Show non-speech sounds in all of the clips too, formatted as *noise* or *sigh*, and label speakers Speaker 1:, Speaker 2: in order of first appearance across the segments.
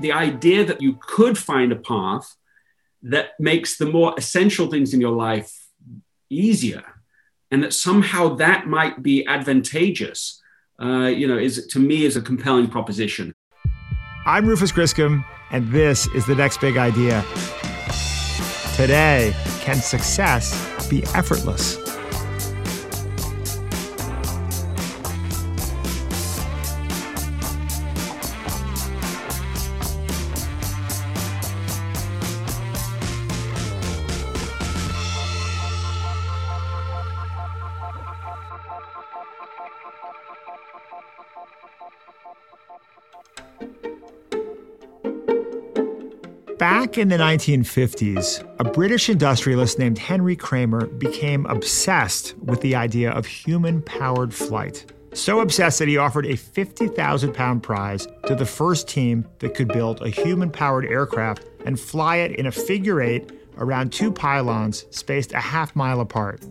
Speaker 1: the idea that you could find a path that makes the more essential things in your life easier and that somehow that might be advantageous uh, you know is to me is a compelling proposition.
Speaker 2: I'm rufus griscom and this is the next big idea. Today can success be effortless Back in the 1950s, a British industrialist named Henry Kremer became obsessed with the idea of human powered flight. So obsessed that he offered a 50,000 pound prize to the first team that could build a human powered aircraft and fly it in a figure eight around two pylons spaced a half mile apart.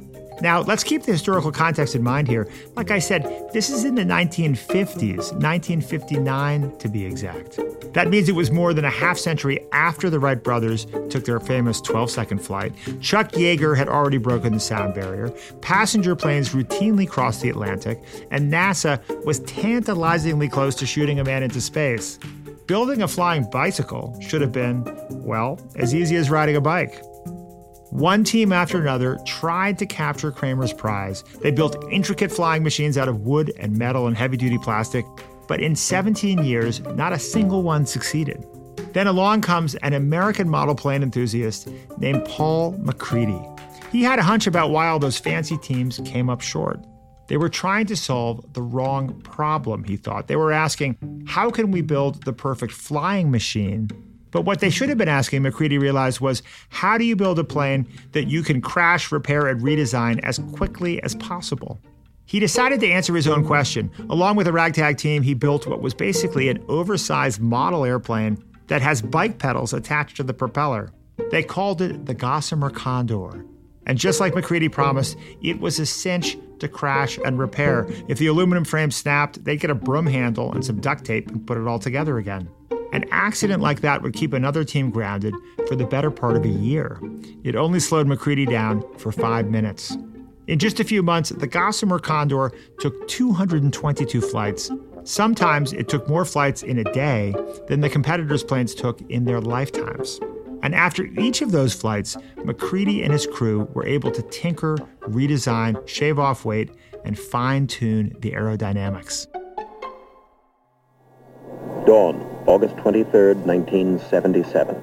Speaker 2: Now, let's keep the historical context in mind here. Like I said, this is in the 1950s, 1959 to be exact. That means it was more than a half century after the Wright brothers took their famous 12 second flight. Chuck Yeager had already broken the sound barrier, passenger planes routinely crossed the Atlantic, and NASA was tantalizingly close to shooting a man into space. Building a flying bicycle should have been, well, as easy as riding a bike. One team after another tried to capture Kremer's prize. They built intricate flying machines out of wood and metal and heavy duty plastic, but in 17 years, not a single one succeeded. Then along comes an American model plane enthusiast named Paul MacCready. He had a hunch about why all those fancy teams came up short. They were trying to solve the wrong problem, he thought. They were asking, how can we build the perfect flying machine but what they should have been asking, MacCready realized, was how do you build a plane that you can crash, repair, and redesign as quickly as possible? He decided to answer his own question. Along with a ragtag team, he built what was basically an oversized model airplane that has bike pedals attached to the propeller. They called it the Gossamer Condor. And just like MacCready promised, it was a cinch to crash and repair. If the aluminum frame snapped, they'd get a broom handle and some duct tape and put it all together again. An accident like that would keep another team grounded for the better part of a year. It only slowed MacCready down for five minutes. In just a few months, the Gossamer Condor took 222 flights. Sometimes it took more flights in a day than the competitors' planes took in their lifetimes. And after each of those flights, MacCready and his crew were able to tinker, redesign, shave off weight, and fine tune the aerodynamics.
Speaker 3: Dawn, August 23, 1977.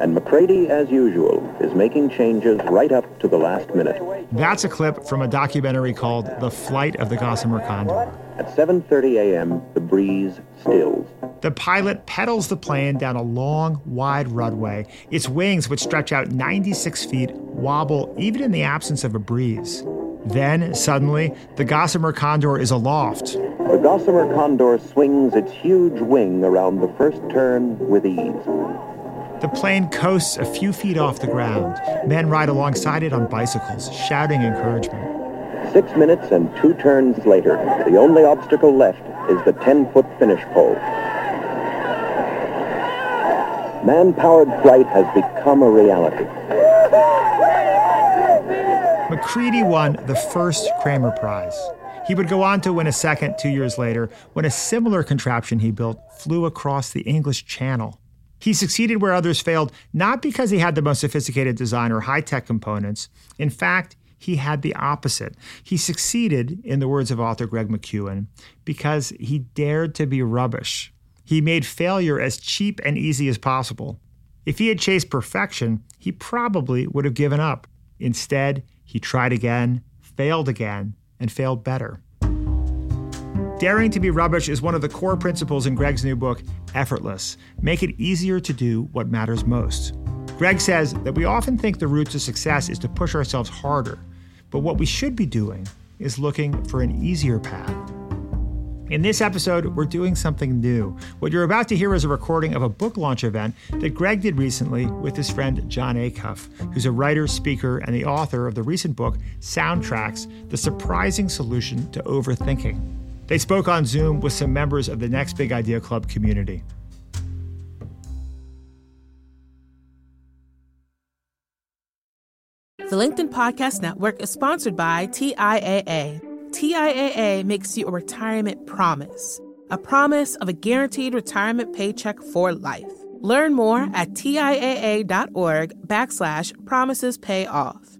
Speaker 3: And MacCready, as usual, is making changes right up to the last minute.
Speaker 2: That's a clip from a documentary called The Flight of the Gossamer Condor.
Speaker 3: At 7:30 a.m., the breeze stills.
Speaker 2: The pilot pedals the plane down a long, wide runway. Its wings, which stretch out 96 feet, wobble even in the absence of a breeze. Then, suddenly, the Gossamer Condor is aloft.
Speaker 3: The Gossamer Condor swings its huge wing around the first turn with ease.
Speaker 2: The plane coasts a few feet off the ground. Men ride alongside it on bicycles, shouting encouragement.
Speaker 3: Six minutes and two turns later, the only obstacle left is the 10-foot finish pole. Man-powered flight has become a reality.
Speaker 2: MacCready won the first Kremer Prize. He would go on to win a second two years later when a similar contraption he built flew across the English Channel. He succeeded where others failed, not because he had the most sophisticated design or high tech components. In fact, he had the opposite. He succeeded, in the words of author Greg McKeown, because he dared to be rubbish. He made failure as cheap and easy as possible. If he had chased perfection, he probably would have given up. Instead, he tried again, failed again, and failed better. Daring to be rubbish is one of the core principles in Greg's new book, Effortless. Make it easier to do what matters most. Greg says that we often think the route to success is to push ourselves harder, but what we should be doing is looking for an easier path. In this episode, we're doing something new. What you're about to hear is a recording of a book launch event that Greg did recently with his friend Jon Acuff, who's a writer, speaker, and the author of the recent book, Soundtracks The Surprising Solution to Overthinking. They spoke on Zoom with some members of the Next Big Idea Club community.
Speaker 4: The LinkedIn Podcast Network is sponsored by TIAA. TIAA makes you a retirement promise, a promise of a guaranteed retirement paycheck for life. Learn more at TIAA.org backslash promises pay off.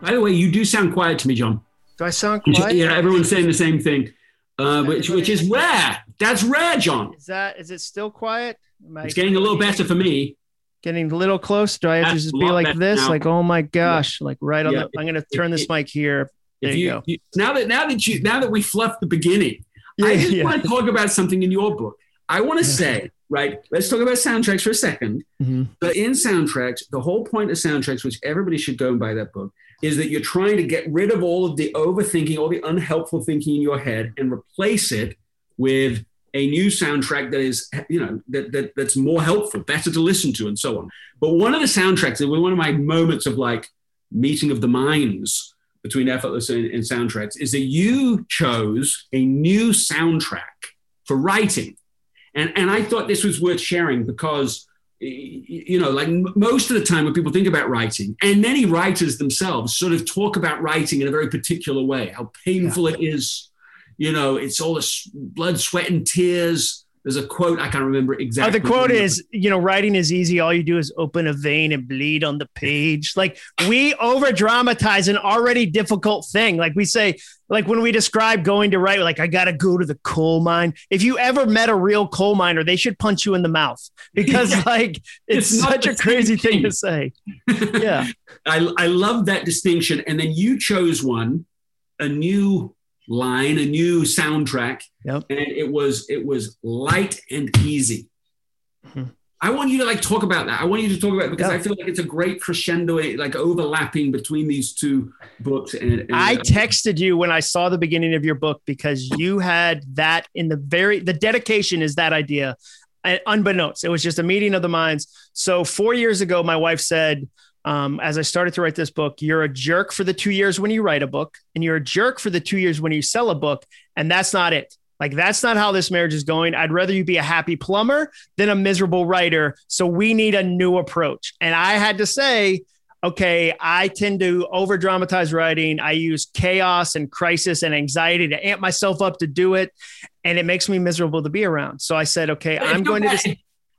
Speaker 1: By the way, you do sound quiet to me, Jon.
Speaker 5: Do I sound quiet?
Speaker 1: Yeah, everyone's saying the same thing, uh, which which is rare. That's rare, Jon.
Speaker 5: Is that is it still quiet?
Speaker 1: It's getting a little better for me.
Speaker 5: Getting a little close. Do I have
Speaker 1: That's
Speaker 5: to just be like this?
Speaker 1: now.
Speaker 5: Like, oh my gosh! Like right on
Speaker 1: Yeah.
Speaker 5: the. I'm gonna turn this
Speaker 1: If-
Speaker 5: mic here. There you,
Speaker 1: you,
Speaker 5: go.
Speaker 1: you- now that now that you now that we fluffed the beginning, I just
Speaker 5: yeah.
Speaker 1: want to talk about something in your book. I want to say, right? Let's talk about soundtracks for a second.
Speaker 5: Mhm.
Speaker 1: But in soundtracks, the whole point of soundtracks, which everybody should go and buy that book, is that you're trying to get rid of all of the overthinking, all the unhelpful thinking in your head, and replace it with a new soundtrack that is, you know, that, that that's more helpful, better to listen to, and so on. But one of the soundtracks, and one of my moments of like meeting of the minds between effortless and, and soundtracks, is that you chose a new soundtrack for writing, and and I thought this was worth sharing because you know, like most of the time when people think about writing, and many writers themselves sort of talk about writing in a very particular way, how painful it is. You know, it's all this blood, sweat, and tears. There's a quote I can't remember
Speaker 5: Oh,
Speaker 1: exactly.
Speaker 5: the quote is, you know, writing is easy. All you do is open a vein and bleed on the page. Like we over dramatize an already difficult thing. Like we say, like when we describe going to write, like I got to go to the coal mine. If you ever met a real coal miner, they should punch you in the mouth *laughs* because
Speaker 1: Yeah.
Speaker 5: like it's,
Speaker 1: It's
Speaker 5: such a crazy
Speaker 1: same
Speaker 5: thing to say. *laughs* Yeah.
Speaker 1: I, I love that distinction. And then you chose one, a new line, a new soundtrack,
Speaker 5: Yep.
Speaker 1: and it was it was light and easy.
Speaker 5: Mhm.
Speaker 1: I want you to like talk about that. I want you to talk about it because
Speaker 5: Yeah.
Speaker 1: I feel like it's a great crescendo, like overlapping between these two books. And, and
Speaker 5: I texted you when I saw the beginning of your book because you had that in the very the dedication is that idea. uh, Unbeknownst, it was just a meeting of the minds. So four years ago, my wife said, um, as I started to write this book, you're a jerk for the two years when you write a book, and you're a jerk for the two years when you sell a book, and that's not it. Like that's not how this marriage is going. I'd rather you be a happy plumber than a miserable writer. So we need a new approach. And I had to say, okay, I tend to over dramatize writing. I use chaos and crisis and anxiety to amp myself up to do it. And it makes me miserable to be around. So I said, okay, I'm going to just.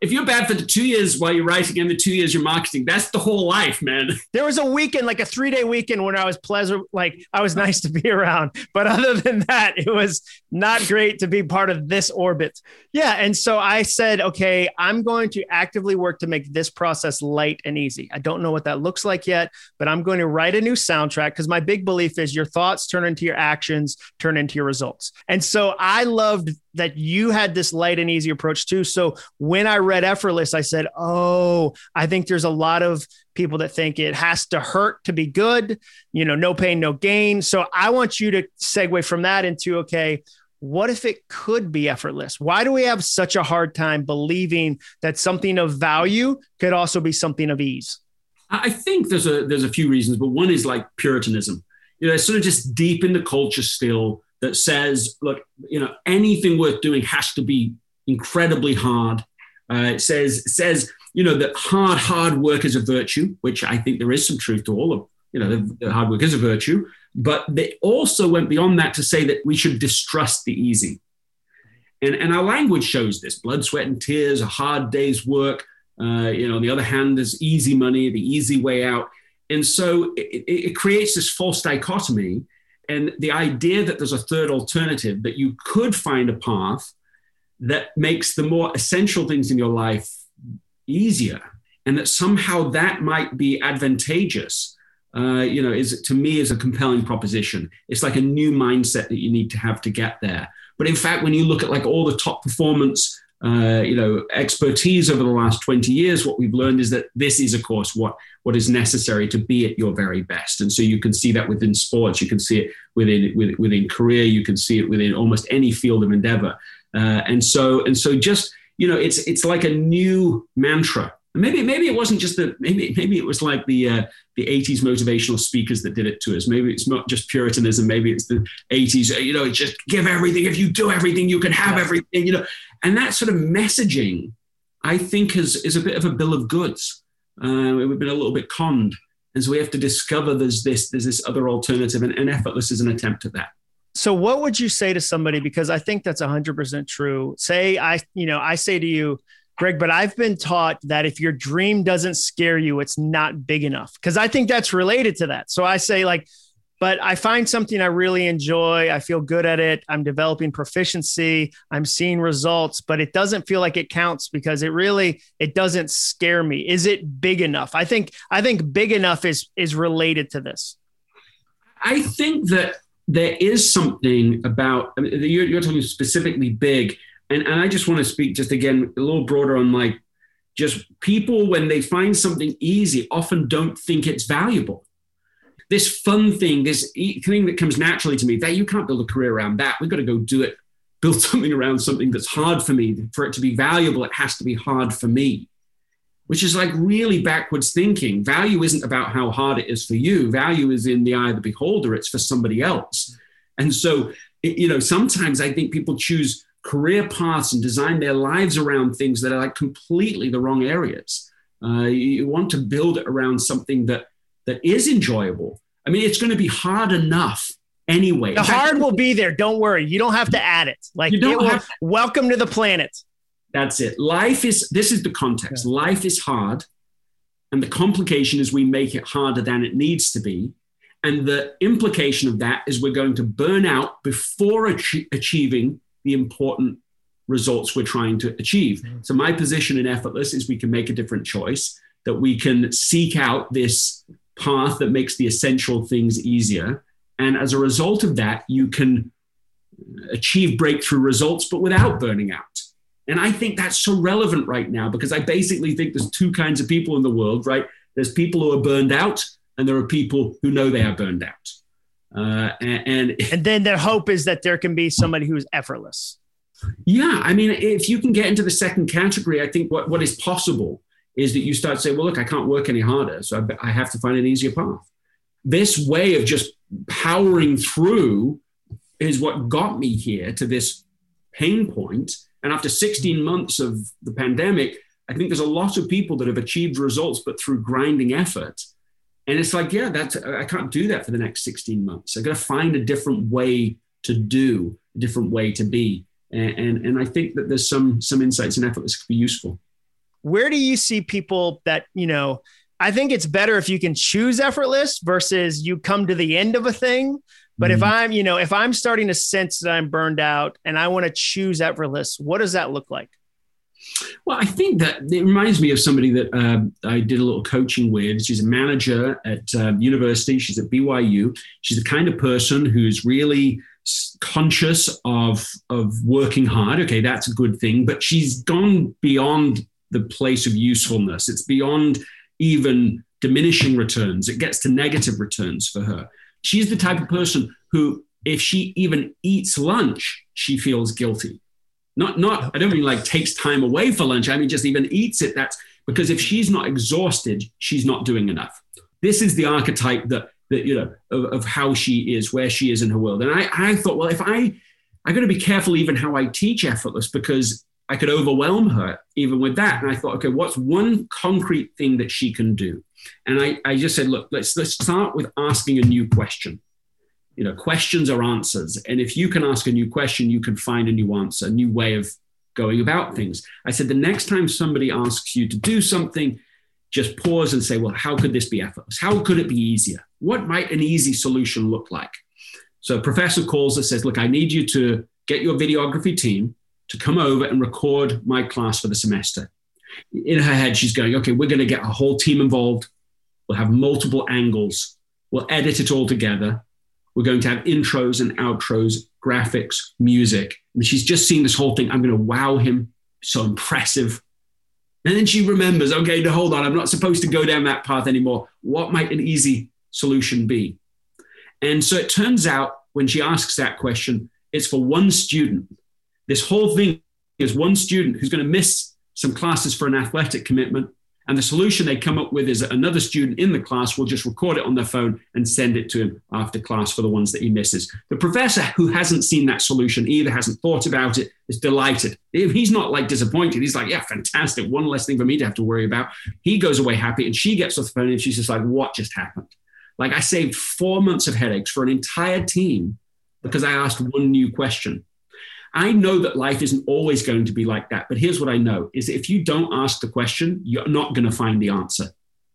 Speaker 1: If you're bad for the two years while you're writing and the two years you're marketing, that's the whole life, man. *laughs*
Speaker 5: There was a weekend, like a three day weekend, when I was pleasant, like I was nice to be *laughs* around. But other than that, it was not great to be part of this orbit. Yeah. And so I said, okay, I'm going to actively work to make this process light and easy. I don't know what that looks like yet, but I'm going to write a new soundtrack because my big belief is your thoughts turn into your actions, turn into your results. And so I loved that you had this light and easy approach too. So when I read Effortless, I said, oh, I think there's a lot of people that think it has to hurt to be good, you know, no pain, no gain. So I want you to segue from that into, okay, what if it could be effortless? Why do we have such a hard time believing that something of value could also be something of ease?
Speaker 1: I think there's a there's a few reasons, but one is like Puritanism. You know, it's sort of just deep in the culture still that says, look, you know, anything worth doing has to be incredibly hard. Uh, it says says you know that hard hard work is a virtue, which I think there is some truth to all of. You know, the, the hard work is a virtue, but they also went beyond that to say that we should distrust the easy. And, and our language shows this blood, sweat, and tears, a hard day's work. Uh, you know, on the other hand, there's easy money, the easy way out. And so it, it creates this false dichotomy. And the idea that there's a third alternative, that you could find a path that makes the more essential things in your life easier, and that somehow that might be advantageous, uh, you know, is to me is a compelling proposition. It's like a new mindset that you need to have to get there. But in fact, when you look at like all the top performance, uh, you know, expertise over the last 20 years, what we've learned is that this is, of course, what what is necessary to be at your very best. And so you can see that within sports, you can see it within within, within career, you can see it within almost any field of endeavor. Uh, and so and so just you know, it's it's like a new mantra maybe maybe it wasn't just the maybe maybe it was like the uh, the 80s motivational speakers that did it to us. Maybe it's not just puritanism. Maybe it's the 80s. You know, just give everything. If you do everything, you can have everything. You know, and that sort of messaging, I think, is is a bit of a bill of goods. Uh, we've been a little bit conned, and so we have to discover there's this there's this other alternative, and, and effortless is an attempt at that.
Speaker 5: So, what would you say to somebody? Because I think that's 100% true. Say I, you know, I say to you Greg, but I've been taught that if your dream doesn't scare you, it's not big enough. Cause I think that's related to that. So I say, like, but I find something I really enjoy. I feel good at it. I'm developing proficiency. I'm seeing results, but it doesn't feel like it counts because it really it doesn't scare me. Is it big enough? I think I think big enough is is related to this.
Speaker 1: I think that there is something about I mean, you're, you're talking specifically big and, and I just want to speak just again a little broader on like just people when they find something easy often don't think it's valuable. This fun thing, this thing that comes naturally to me, that you can't build a career around that. We've got to go do it, *laughs* build something around something that's hard for me. For it to be valuable, it has to be hard for me, which is like really backwards thinking. Value isn't about how hard it is for you, value is in the eye of the beholder, it's for somebody else. And so, you know, sometimes I think people choose career paths and design their lives around things that are like completely the wrong areas. Uh, you want to build around something that that is enjoyable. I mean, it's going to be hard enough anyway.
Speaker 5: The hard will be there. Don't worry. You don't have to add it. Like you don't have, welcome to the planet.
Speaker 1: That's it. Life is this is the context. Yeah. Life is hard. And the complication is we make it harder than it needs to be. And the implication of that is we're going to burn out before ach- achieving the important results we're trying to achieve. Mm-hmm. So, my position in Effortless is we can make a different choice, that we can seek out this path that makes the essential things easier. And as a result of that, you can achieve breakthrough results, but without burning out. And I think that's so relevant right now because I basically think there's two kinds of people in the world, right? There's people who are burned out, and there are people who know they are burned out.
Speaker 5: Uh, and, and and then the hope is that there can be somebody who's effortless.
Speaker 1: Yeah, I mean, if you can get into the second category, I think what, what is possible is that you start to say, well, look, I can't work any harder, so I, I have to find an easier path. This way of just powering through is what got me here to this pain point. And after 16 months of the pandemic, I think there's a lot of people that have achieved results, but through grinding effort and it's like, yeah, that's I can't do that for the next 16 months. I got to find a different way to do, a different way to be. And, and, and I think that there's some some insights and effort that could be useful.
Speaker 5: Where do you see people that, you know, I think it's better if you can choose effortless versus you come to the end of a thing. But mm-hmm. if I'm, you know, if I'm starting to sense that I'm burned out and I want to choose effortless, what does that look like?
Speaker 1: Well, I think that it reminds me of somebody that uh, I did a little coaching with. She's a manager at uh, university. She's at BYU. She's the kind of person who's really conscious of of working hard. Okay, that's a good thing, but she's gone beyond the place of usefulness. It's beyond even diminishing returns. It gets to negative returns for her. She's the type of person who, if she even eats lunch, she feels guilty not, not, I don't mean like takes time away for lunch. I mean, just even eats it. That's because if she's not exhausted, she's not doing enough. This is the archetype that, that you know, of, of how she is, where she is in her world. And I, I thought, well, if I, I got to be careful even how I teach effortless because I could overwhelm her even with that. And I thought, okay, what's one concrete thing that she can do? And I, I just said, look, let's let's start with asking a new question you know questions are answers. And if you can ask a new question you can find a new answer a new way of going about things. I said the next time somebody asks you to do something just pause and say well how could this be effortless? How could it be easier? What might an easy solution look like so a professor calls us says look i need you to get your videography team to come over and record my class for the semester. In her head she's going okay we're going to get a whole team involved. We'll have multiple angles. We'll edit it all together we're going to have intros and outros, graphics, music. And she's just seen this whole thing. I'm going to wow him. So impressive. And then she remembers, okay, no, hold on. I'm not supposed to go down that path anymore. What might an easy solution be? And so it turns out when she asks that question, it's for one student. This whole thing is one student who's going to miss some classes for an athletic commitment And the solution they come up with is that another student in the class will just record it on their phone and send it to him after class for the ones that he misses. The professor who hasn't seen that solution either hasn't thought about it is delighted. He's not like disappointed. He's like, yeah, fantastic. One less thing for me to have to worry about. He goes away happy and she gets off the phone and she's just like, what just happened? Like I saved four months of headaches for an entire team because I asked one new question. I know that life isn't always going to be like that, but here's what I know is if you don't ask the question, you're not going to find the answer.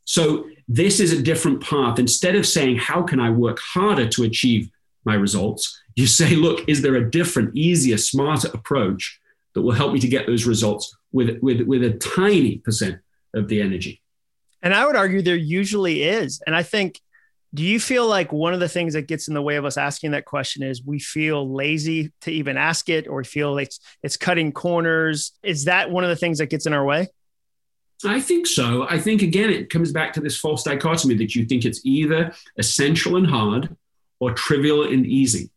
Speaker 1: So this is a different path. Instead of saying, how can I work harder to achieve my results? You say, look, is there a different, easier, smarter approach that will help me to get those results with, with, with a tiny percent of the energy?
Speaker 5: And I would argue there usually is. And I think do you feel like one of the things that gets in the way of us asking that question is we feel lazy to even ask it or we feel it's it's cutting corners? Is that one of the things that gets in our way?
Speaker 1: I think so. I think again it comes back to this false dichotomy that you think it's either essential and hard or trivial and easy.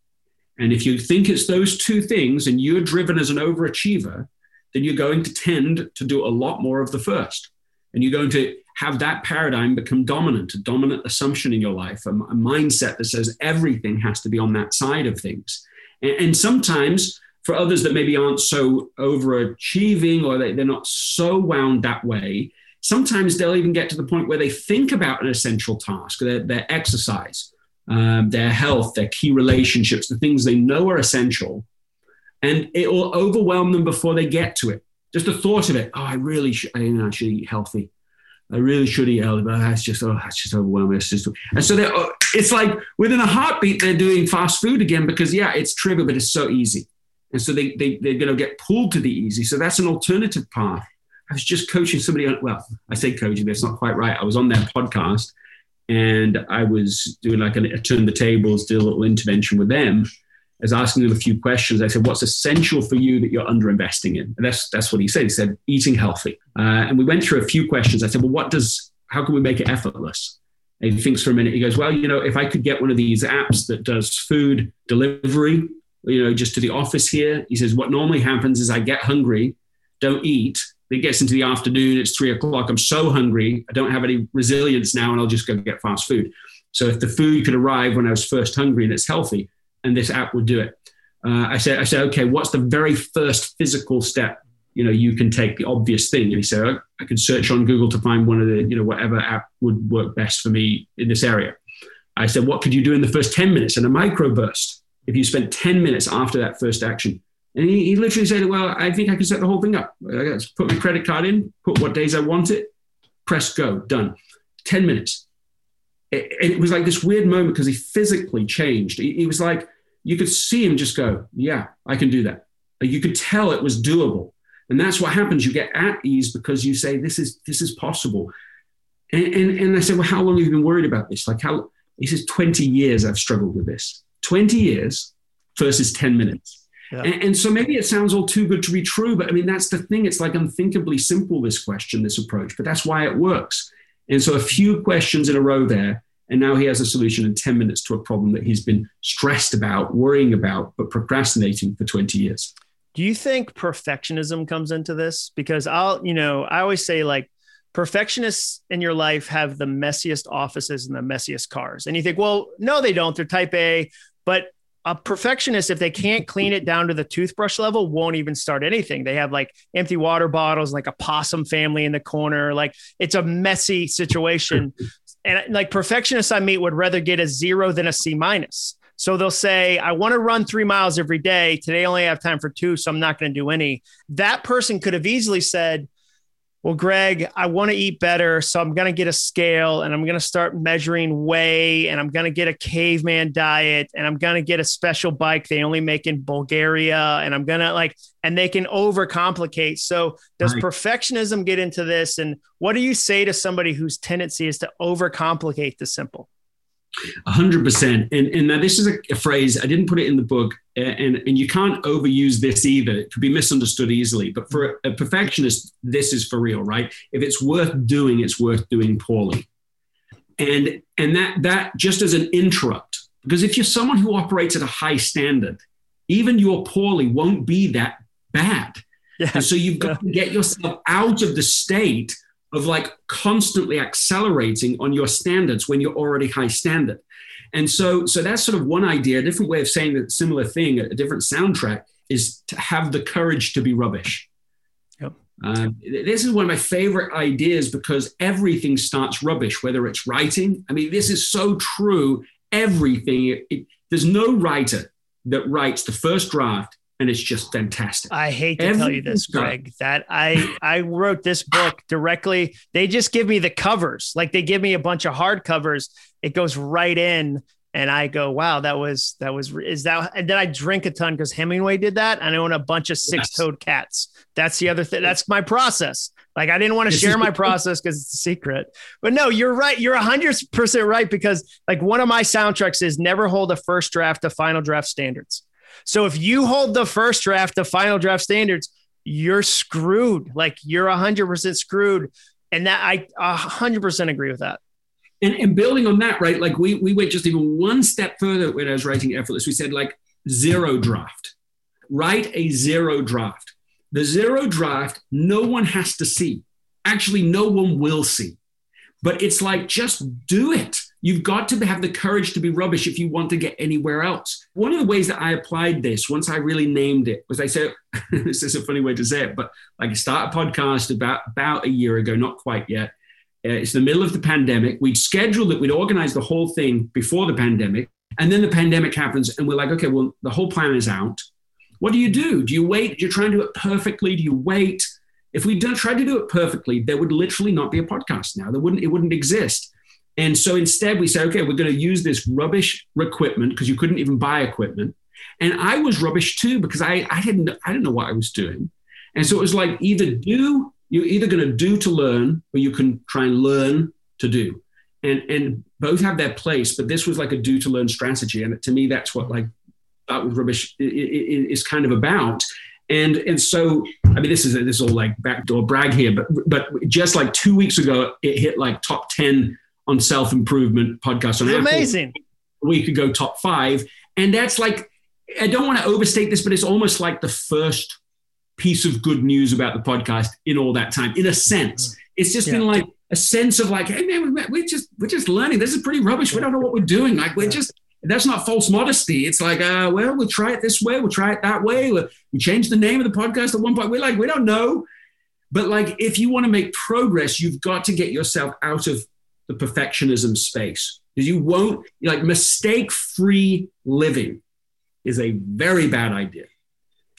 Speaker 1: And if you think it's those two things and you're driven as an overachiever, then you're going to tend to do a lot more of the first. And you're going to have that paradigm become dominant, a dominant assumption in your life, a, a mindset that says everything has to be on that side of things. And, and sometimes for others that maybe aren't so overachieving or they, they're not so wound that way, sometimes they'll even get to the point where they think about an essential task, their, their exercise, um, their health, their key relationships, the things they know are essential. And it will overwhelm them before they get to it. Just the thought of it, oh, I really should, you know, I should eat healthy. I really should eat healthy, but that's just oh, that's just overwhelming. It's just, and so oh, it's like within a heartbeat they're doing fast food again because yeah, it's trivial, but it's so easy, and so they, they they're going to get pulled to the easy. So that's an alternative path. I was just coaching somebody. On, well, I say coaching, it's not quite right. I was on their podcast, and I was doing like a turn the tables, do a little intervention with them, as asking them a few questions. I said, "What's essential for you that you're underinvesting in?" And that's that's what he said. He said, "Eating healthy." Uh, and we went through a few questions. I said, "Well, what does? How can we make it effortless?" And he thinks for a minute. He goes, "Well, you know, if I could get one of these apps that does food delivery, you know, just to the office here." He says, "What normally happens is I get hungry, don't eat." It gets into the afternoon. It's three o'clock. I'm so hungry. I don't have any resilience now, and I'll just go get fast food. So if the food could arrive when I was first hungry and it's healthy, and this app would do it. Uh, I said, I said, okay, what's the very first physical step? You know, you can take the obvious thing. And he said, oh, I could search on Google to find one of the, you know, whatever app would work best for me in this area. I said, what could you do in the first 10 minutes in a microburst if you spent 10 minutes after that first action? And he, he literally said, well, I think I can set the whole thing up. I got put my credit card in, put what days I want it, press go, done. 10 minutes. It, it was like this weird moment because he physically changed. He, he was like, you could see him just go, Yeah, I can do that. You could tell it was doable. And that's what happens. You get at ease because you say, This is this is possible. And, and, and I said, Well, how long have you been worried about this? Like how he says, 20 years I've struggled with this. 20 years versus 10 minutes. Yeah. And, and, so maybe it sounds all too good to be true, but I mean, that's the thing. It's like unthinkably simple, this question, this approach, but that's why it works. And so a few questions in a row there and now he has a solution in 10 minutes to a problem that he's been stressed about, worrying about, but procrastinating for 20 years.
Speaker 5: Do you think perfectionism comes into this? Because I'll, you know, I always say like perfectionists in your life have the messiest offices and the messiest cars. And you think, well, no, they don't. They're type A. But a perfectionist, if they can't clean it down to the toothbrush level, won't even start anything. They have like empty water bottles, like a possum family in the corner. Like it's a messy situation. *laughs* and like perfectionists I meet would rather get a zero than a C minus. So they'll say, I want to run three miles every day. Today I only have time for two, so I'm not going to do any. That person could have easily said, well, Greg, I want to eat better. So I'm going to get a scale and I'm going to start measuring weigh and I'm going to get a caveman diet and I'm going to get a special bike they only make in Bulgaria. And I'm going to like, and they can overcomplicate. So does right. perfectionism get into this? And what do you say to somebody whose tendency is to overcomplicate the simple?
Speaker 1: Hundred percent. And and now this is a, a, phrase I didn't put it in the book, and and you can't overuse this either. It could be misunderstood easily. But for a, a perfectionist, this is for real, right? If it's worth doing, it's worth doing poorly. And and that that just as an interrupt, because if you're someone who operates at a high standard, even your poorly won't be that bad. Yeah. And so you've got yeah. to get yourself out of the state of like constantly accelerating on your standards when you're already high standard. And so, so that's sort of one idea. A different way of saying a similar thing, a different soundtrack, is to have the courage to be rubbish.
Speaker 5: Yep.
Speaker 1: Um, this is one of my favorite ideas because everything starts rubbish, whether it's writing. I mean, this is so true. Everything. It, it, there's no writer that writes the first draft and it's just fantastic.
Speaker 5: I hate to tell you this, Greg, that I I wrote this book directly. They just give me the covers, like they give me a bunch of hard covers. It goes right in, and I go, "Wow, that was that was is that?" And then I drink a ton because Hemingway did that. And I own a bunch of six-toed yes. cats. That's the other thing. That's my process. Like I didn't want to share my process because it's a secret. But no, you're right. You're a hundred percent right because like one of my soundtracks is never hold a first draft to final draft standards. So if you hold the first draft to final draft standards, you're screwed. Like you're 100% screwed. And that I 100% agree with that.
Speaker 1: And, and building on that, right? Like we, we went just even one step further when I was writing Effortless. We said like zero draft, write a zero draft. The zero draft, no one has to see. Actually, no one will see. But it's like, just do it. You've got to have the courage to be rubbish if you want to get anywhere else. One of the ways that I applied this, once I really named it, was I said, *laughs* this is a funny way to say it, but like I started a podcast about, about a year ago, not quite yet. Uh, it's the middle of the pandemic. We'd scheduled it, we'd organized the whole thing before the pandemic. And then the pandemic happens, and we're like, okay, well, the whole plan is out. What do you do? Do you wait? Do you try and do it perfectly? Do you wait? If we try to do it perfectly, there would literally not be a podcast now. There wouldn't, it wouldn't exist. And so instead, we said, okay, we're going to use this rubbish equipment because you couldn't even buy equipment. And I was rubbish too because I, I didn't I didn't know what I was doing. And so it was like either do you're either going to do to learn or you can try and learn to do. And and both have their place, but this was like a do to learn strategy. And to me, that's what like that with rubbish is kind of about. And and so I mean this is this is all like backdoor brag here, but but just like two weeks ago, it hit like top ten on self improvement podcast on
Speaker 5: Apple. Amazing.
Speaker 1: We could go top five, and that's like I don't want to overstate this, but it's almost like the first piece of good news about the podcast in all that time. In a sense, it's just yeah. been like a sense of like, hey man, we're just we're just learning. This is pretty rubbish. We don't know what we're doing. Like we're just that's not false modesty. It's like, uh, well, we'll try it this way, we'll try it that way. We changed the name of the podcast at one point. We're like, we don't know. But like, if you want to make progress, you've got to get yourself out of the perfectionism space. Because you won't like mistake free living is a very bad idea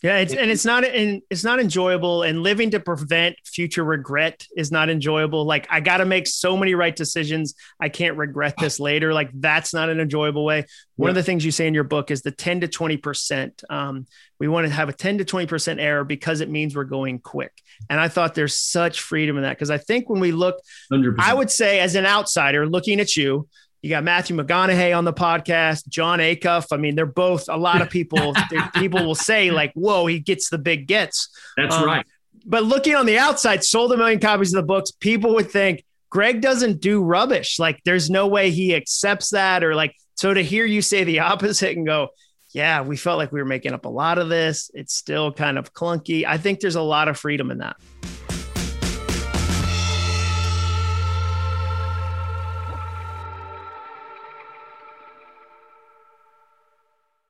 Speaker 5: yeah, it's, and it's not and it's not enjoyable. And living to prevent future regret is not enjoyable. Like I got to make so many right decisions. I can't regret this later. Like that's not an enjoyable way. One yeah. of the things you say in your book is the ten to twenty percent. Um, we want to have a ten to twenty percent error because it means we're going quick. And I thought there's such freedom in that because I think when we look, 100%. I would say as an outsider looking at you, you got Matthew McConaughey on the podcast, Jon Acuff. I mean, they're both a lot of *laughs* people. people will say like, "Whoa, he gets the big gets."
Speaker 1: That's um, right.
Speaker 5: But looking on the outside, sold a million copies of the books. People would think Greg doesn't do rubbish. Like, there's no way he accepts that, or like. So to hear you say the *laughs* opposite and go, yeah, we felt like we were making up a lot of this. It's still kind of clunky. I think there's a lot of freedom in that.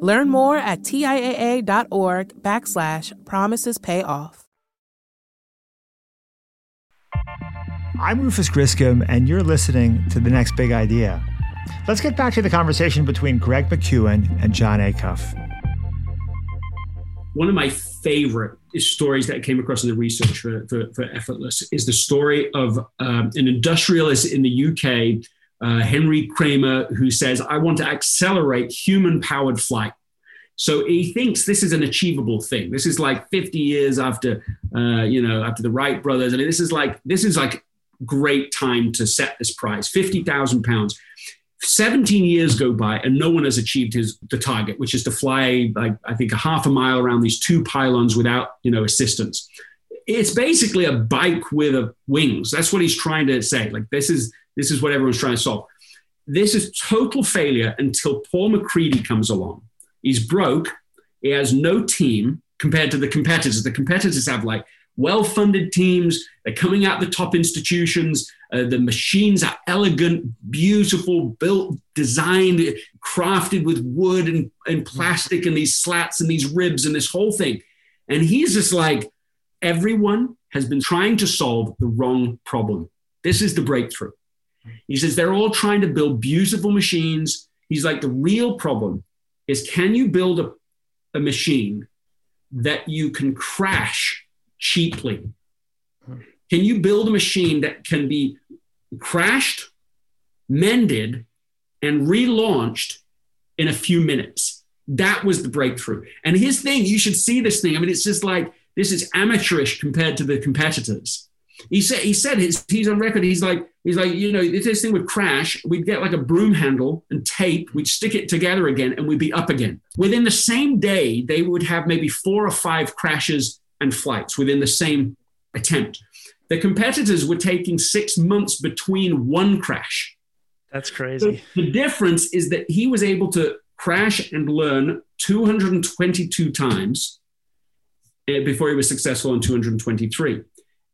Speaker 4: Learn more at TIAA.org backslash promises pay off.
Speaker 2: I'm Rufus Griscom, and you're listening to The Next Big Idea. Let's get back to the conversation between Greg McKeown and Jon Acuff.
Speaker 1: One of my favorite stories that I came across in the research for, for, for Effortless is the story of um, an industrialist in the UK uh, Henry Kremer, who says, I want to accelerate human powered flight. So he thinks this is an achievable thing. This is like 50 years after, uh, you know, after the Wright brothers. I mean, this is like, this is like great time to set this prize 50,000 pounds. 17 years go by and no one has achieved his the target, which is to fly like I think a half a mile around these two pylons without you know assistance. It's basically a bike with a wings. That's what he's trying to say. Like this is this is what everyone's trying to solve. This is total failure until Paul MacCready comes along. He's broke. He has no team compared to the competitors. The competitors have like well-funded teams. They're coming out the top institutions. Uh, the machines are elegant, beautiful, built, designed, crafted with wood and, and plastic and these slats and these ribs and this whole thing. And he's just like, everyone has been trying to solve the wrong problem. This is the breakthrough. He says they're all trying to build beautiful machines. He's like, the real problem is can you build a, a machine that you can crash cheaply? Can you build a machine that can be crashed, mended, and relaunched in a few minutes? That was the breakthrough. And his thing, you should see this thing. I mean, it's just like this is amateurish compared to the competitors. He said he said his, he's on record. He's like he's like you know if this thing would crash, we'd get like a broom handle and tape. We'd stick it together again, and we'd be up again. Within the same day, they would have maybe four or five crashes and flights within the same attempt. The competitors were taking six months between one crash.
Speaker 5: That's crazy.
Speaker 1: So the difference is that he was able to crash and learn 222 times eh, before he was successful in 223.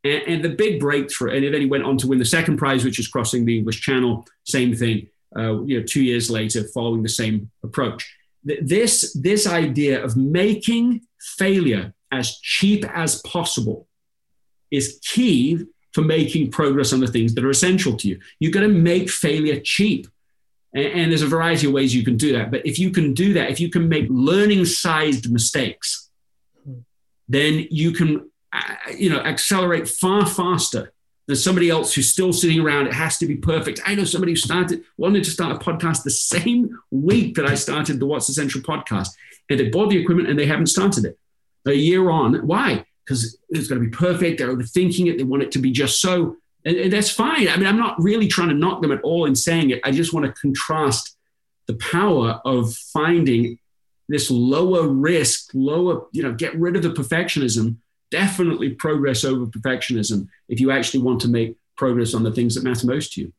Speaker 1: And, and, the big breakthrough, and then he went on to win the second prize, which is crossing the English Channel. Same thing, uh, you know, two years later, following the same approach. This this idea of making failure as cheap as possible is key for making progress on the things that are essential to you. You've got to make failure cheap. And, and there's a variety of ways you can do that. But if you can do that, if you can make learning sized mistakes, then you can Uh, you know accelerate far faster than somebody else who's still sitting around. It has to be perfect. I know somebody who started wanted to start a podcast the same week that I started the What's Essential podcast, and they bought the equipment and they haven't started it. A year on, why? because it's going to be perfect. They're overthinking it. They want it to be just so. And, and, that's fine. I mean, I'm not really trying to knock them at all in saying it. I just want to contrast the power of finding this lower risk, lower, you know, get rid of the perfectionism, definitely progress over perfectionism if you actually want to make progress on the things that matter most to you.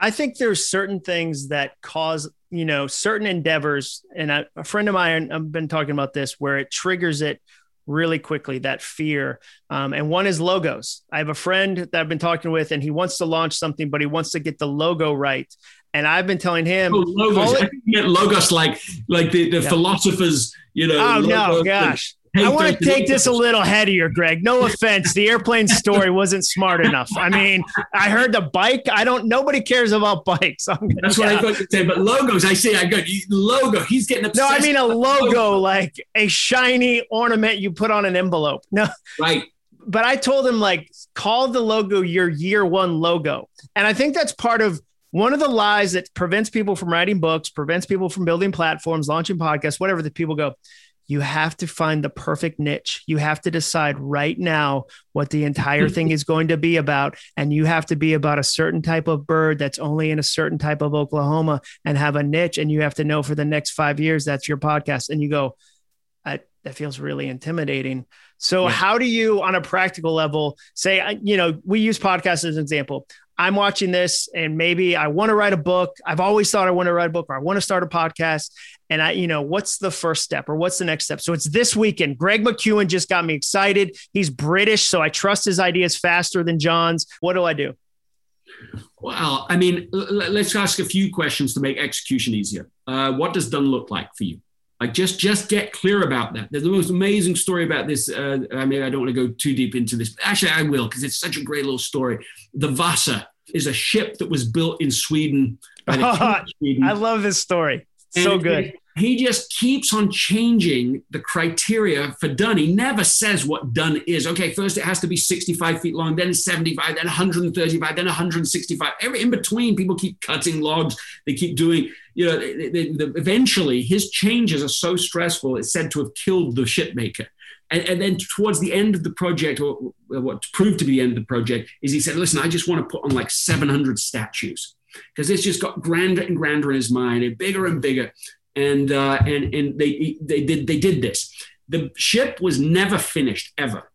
Speaker 5: I think there's certain things that cause, you know, certain endeavors. And a, a friend of mine, I've been talking about this, where it triggers it really quickly that fear um, and one is logos i have a friend that i've been talking with and he wants to launch something but he wants to get the logo right and i've been telling him oh,
Speaker 1: logos. It- logos like like the, the yeah. philosophers you know
Speaker 5: oh no gosh I want to take this a little headier, Greg. No offense. The airplane story wasn't smart enough. I mean, I heard the bike. I don't, nobody cares about bikes. *laughs*
Speaker 1: That's what I thought you'd say. But logos, I see. I go, logo. He's getting
Speaker 5: obsessed. No, I mean a logo, like a shiny ornament you put on an envelope. No.
Speaker 1: Right.
Speaker 5: But I told him, like, call the logo your year one logo. And I think that's part of one of the lies that prevents people from writing books, prevents people from building platforms, launching podcasts, whatever that people go you have to find the perfect niche. You have to decide right now what the entire *laughs* thing is going to be about. And you have to be about a certain type of bird that's only in a certain type of Oklahoma and have a niche. And you have to know for the next five years that's your podcast. And you go, that feels really intimidating. So, yeah. how do you, on a practical level, say, you know, we use podcasts as an example. I'm watching this and maybe I want to write a book. I've always thought I want to write a book or I want to start a podcast. And I, you know, what's the first step or what's the next step? So it's this weekend. Greg McKeown just got me excited. He's British, so I trust his ideas faster than Jon's. What do I do?
Speaker 1: Well, I mean, let's ask a few questions to make execution easier. Uh, what does done look like for you? Like just just get clear about that. There's the most amazing story about this. Uh, I mean, I don't want to go too deep into this. Actually, I will because it's such a great little story. The Vasa is a ship that was built in Sweden. *laughs*
Speaker 5: Sweden. I love this story. So good.
Speaker 1: he just keeps on changing the criteria for done. He never says what done is. Okay, first it has to be 65 feet long, then 75, then 135, then 165. Every in between, people keep cutting logs. They keep doing, you know, they, they, they, eventually his changes are so stressful, it's said to have killed the shipmaker. And, and, then towards the end of the project, or what proved to be the end of the project, is he said, "Listen, I just want to put on like 700 statues because it's just got grander and grander in his mind, and bigger and bigger." And uh, and and they they did they did this. The ship was never finished ever,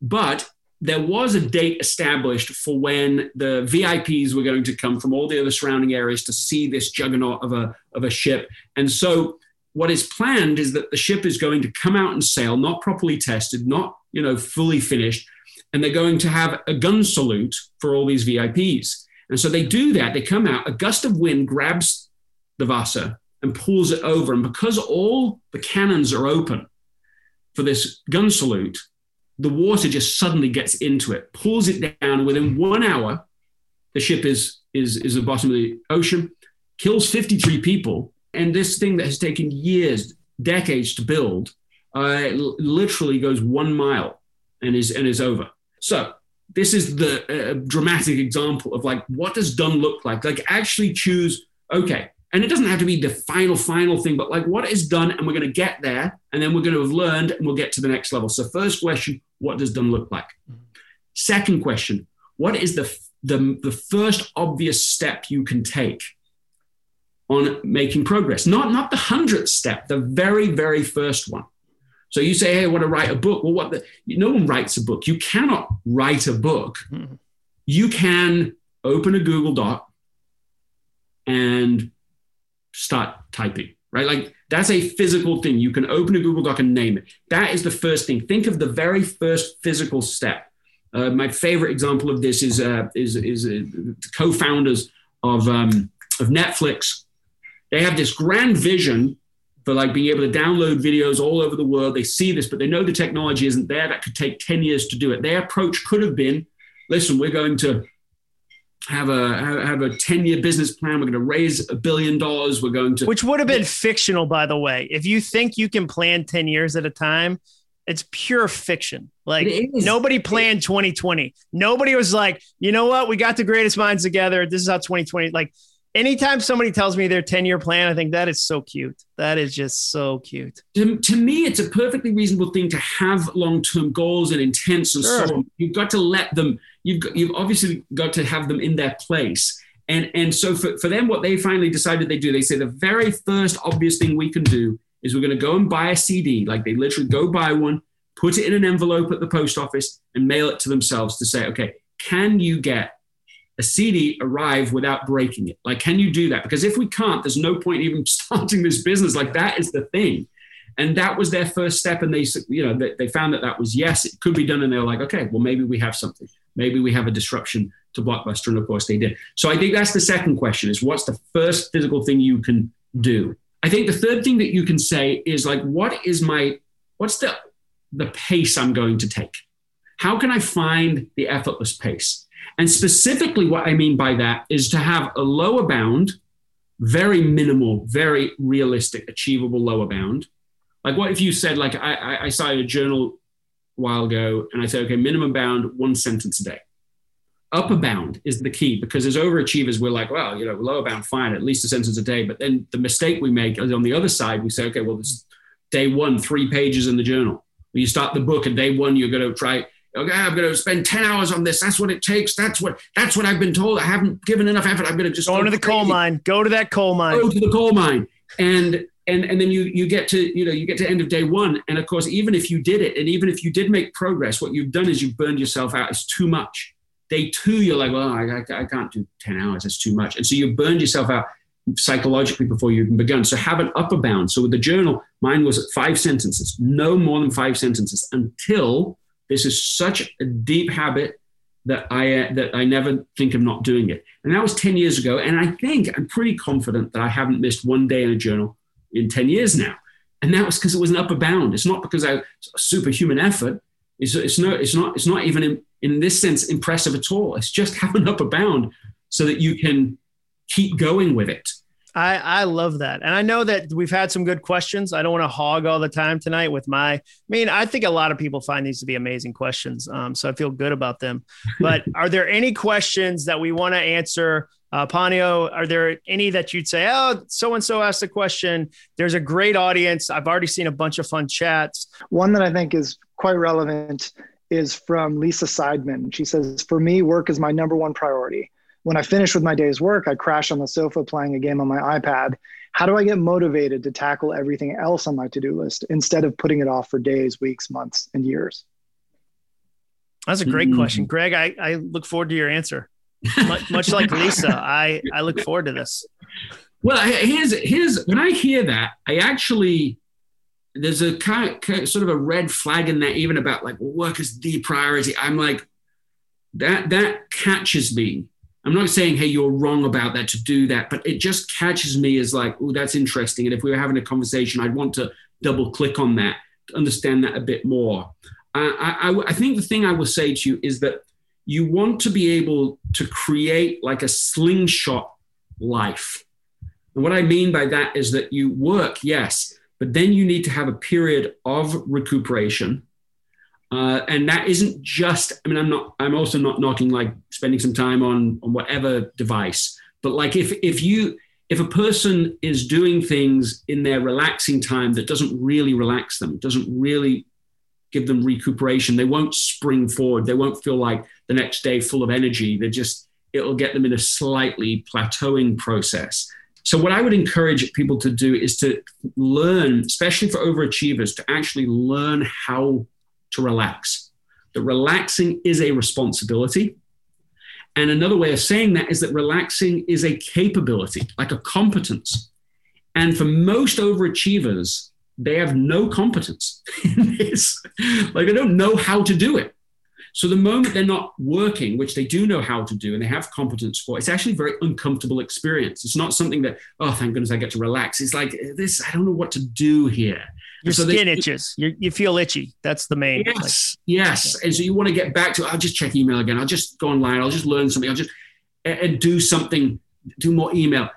Speaker 1: but there was a date established for when the VIPs were going to come from all the other surrounding areas to see this juggernaut of a, of a ship. And so what is planned is that the ship is going to come out and sail, not properly tested, not you know fully finished, and they're going to have a gun salute for all these VIPs. And so they do that. They come out. A gust of wind grabs the Vasa and pulls it over. And because all the cannons are open for this gun salute, the water just suddenly gets into it, pulls it down. Within one hour, the ship is is is the bottom of the ocean, kills 53 people, and this thing that has taken years, decades to build, uh, literally goes one mile and is and is over. So this is the uh, dramatic example of like what does done look like? Like actually choose. Okay, and it doesn't have to be the final final thing but like what is done and we're going to get there and then we're going to have learned and we'll get to the next level. So first question what does done look like? Second question what is the the, the first obvious step you can take on making progress? Not not the hundredth step the very very first one so you say hey i want to write a book well what the no one writes a book you cannot write a book mm-hmm. you can open a google doc and start typing, right? Like that's a physical thing. You can open a Google Doc and name it. That is the first thing. Think of the very first physical step. Uh, my favorite example of this is uh, is is uh, co-founders of um, of Netflix. They have this grand vision for like being able to download videos all over the world. They see this, but they know the technology isn't there. That could take ten years to do it. Their approach could have been, listen, we're going to have a have a 10 year business plan. We're going to raise a billion dollars. We're going to
Speaker 5: which would have been fictional by the way. If you think you can plan 10 years at a time it's pure fiction. Like nobody planned 2020 nobody was like you know what? We got the greatest minds together. This is how 2020 like anytime somebody tells me their 10 year plan i think that is so cute that is just so cute
Speaker 1: to, to me it's a perfectly reasonable thing to have long term goals and intents and sure. so on you've got to let them you've got, you've obviously got to have them in their place. And, and so for, for them, what they finally decided they do, they say the very first obvious thing we can do is we're going to go and buy a CD. Like they literally go buy one, put it in an envelope at the post office, and mail it to themselves to say, okay, can you get a CD arrive without breaking it? Like, can you do that? Because if we can't, there's no point even *laughs* starting this business. Like that is the thing. And that was their first step. And they, you know, they, found that that was yes, it could be done. And they were like, okay, well, maybe we have something maybe we have a disruption to Blockbuster. And of course they did. So I think that's the second question is what's the first physical thing you can do? I think the third thing that you can say is like, what is my, what's the, the pace I'm going to take? How can I find the effortless pace? And specifically, what I mean by that is to have a lower bound, very minimal, very realistic, achievable lower bound. Like, what if you said, like, I, I started a journal while ago, and I said, okay, minimum bound, one sentence a day. Upper bound is the key because as overachievers, we're like, well, you know, lower bound, fine, at least a sentence a day. But then the mistake we make is on the other side, we say, okay, well, this day one, three pages in the journal. When you start the book and day one, you're going to try, okay, I'm going to spend 10 hours on this. That's what it takes. That's what, that's what I've been told. I haven't given enough effort. I'm going to just
Speaker 5: go, go to the coal mine, go to that coal mine,
Speaker 1: go to the coal mine. And and and then you you get to you know you get to end of day one and of course even if you did it and even if you did make progress what you've done is you've burned yourself out it's too much day two you're like well I, I, I can't do 10 hours that's too much and so you've burned yourself out psychologically before you've even begun so have an upper bound so with the journal mine was five sentences no more than five sentences until this is such a deep habit that I uh, that I never think of not doing it. And that was 10 years ago. And I think I'm pretty confident that I haven't missed one day in a journal in 10 years now. And that was because it was an upper bound. It's not because I superhuman effort. It's, it's, no, it's, not, it's not even in, in this sense impressive at all. It's just have an upper bound so that you can keep going with it.
Speaker 5: I, I love that. And I know that we've had some good questions. I don't want to hog all the time tonight with my, I mean, I think a lot of people find these to be amazing questions. Um, so I feel good about them. *laughs* But are there any questions that we want to answer Uh, Panio, are there any that you'd say, oh, so and so asked a question? There's a great audience. I've already seen a bunch of fun chats.
Speaker 6: One that I think is quite relevant is from Lisa Seidman. She says, For me, work is my number one priority. When I finish with my day's work, I crash on the sofa playing a game on my iPad. How do I get motivated to tackle everything else on my to do list instead of putting it off for days, weeks, months, and years?
Speaker 5: That's a great mm-hmm. question. Greg, I, I look forward to your answer. *laughs* much, much like Lisa, I, I look forward to this.
Speaker 1: Well, here's here's when I hear that, I actually there's a kind of, sort of a red flag in there, even about like work is the priority. I'm like that that catches me. I'm not saying hey you're wrong about that to do that, but it just catches me as like oh that's interesting. And if we were having a conversation, I'd want to double click on that to understand that a bit more. I, I, I think the thing I will say to you is that you want to be able to create like a slingshot life. And what I mean by that is that you work, yes, but then you need to have a period of recuperation. Uh, and that isn't just, I mean, I'm not, I'm also not knocking like spending some time on, on whatever device, but like if, if you, if a person is doing things in their relaxing time that doesn't really relax them, doesn't really give them recuperation. They won't spring forward. They won't feel like the next day full of energy. They just, it'll get them in a slightly plateauing process. So, what I would encourage people to do is to learn, especially for overachievers, to actually learn how to relax. That relaxing is a responsibility. And another way of saying that is that relaxing is a capability, like a competence. And for most overachievers, they have no competence *laughs* in this. Like they don't know how to do it. So the moment they're not working, which they do know how to do and they have competence for, it's actually a very uncomfortable experience. It's not something that, oh, thank goodness I get to relax. It's like this, I don't know what to do here.
Speaker 5: Your so skin they, itches. You, you feel itchy. That's the main.
Speaker 1: Yes, like, yes. And so you want to get back to. I'll just check email again. I'll just go online. I'll just learn something. I'll just and do something. Do more email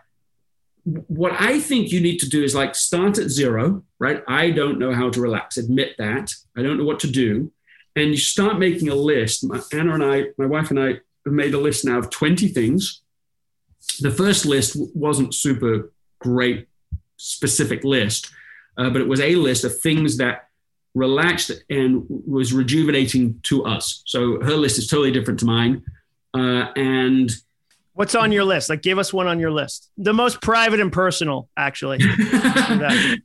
Speaker 1: what I think you need to do is like start at zero, right? I don't know how to relax. Admit that. I don't know what to do. And you start making a list. Anna and I, my wife and I, have made a list now of 20 things. The first list wasn't super great, specific list, uh, but it was a list of things that relaxed and was rejuvenating to us. So her list is totally different to mine. Uh, and
Speaker 5: What's on your list? Like, give us one on your list. The most private and personal, actually. *laughs* *laughs*
Speaker 1: uh,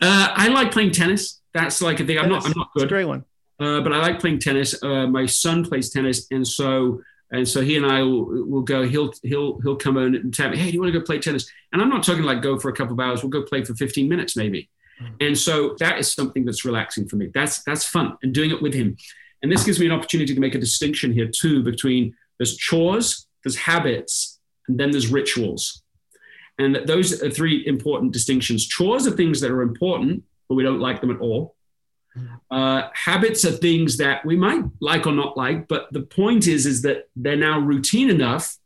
Speaker 1: I like playing tennis. That's like a thing. I'm not. I'm not good.
Speaker 5: great one.
Speaker 1: Uh, but I like playing tennis. Uh, my son plays tennis, and so and so he and I will, will go. He'll he'll he'll come in and tell me, "Hey, do you want to go play tennis?" And I'm not talking like go for a couple of hours. We'll go play for 15 minutes maybe. Mm. And so that is something that's relaxing for me. That's that's fun, and doing it with him. And this gives me an opportunity to make a distinction here too between there's chores there's habits, and then there's rituals. And those are three important distinctions. Chores are things that are important, but we don't like them at all. Uh, habits are things that we might like or not like, but the point is, is that they're now routine enough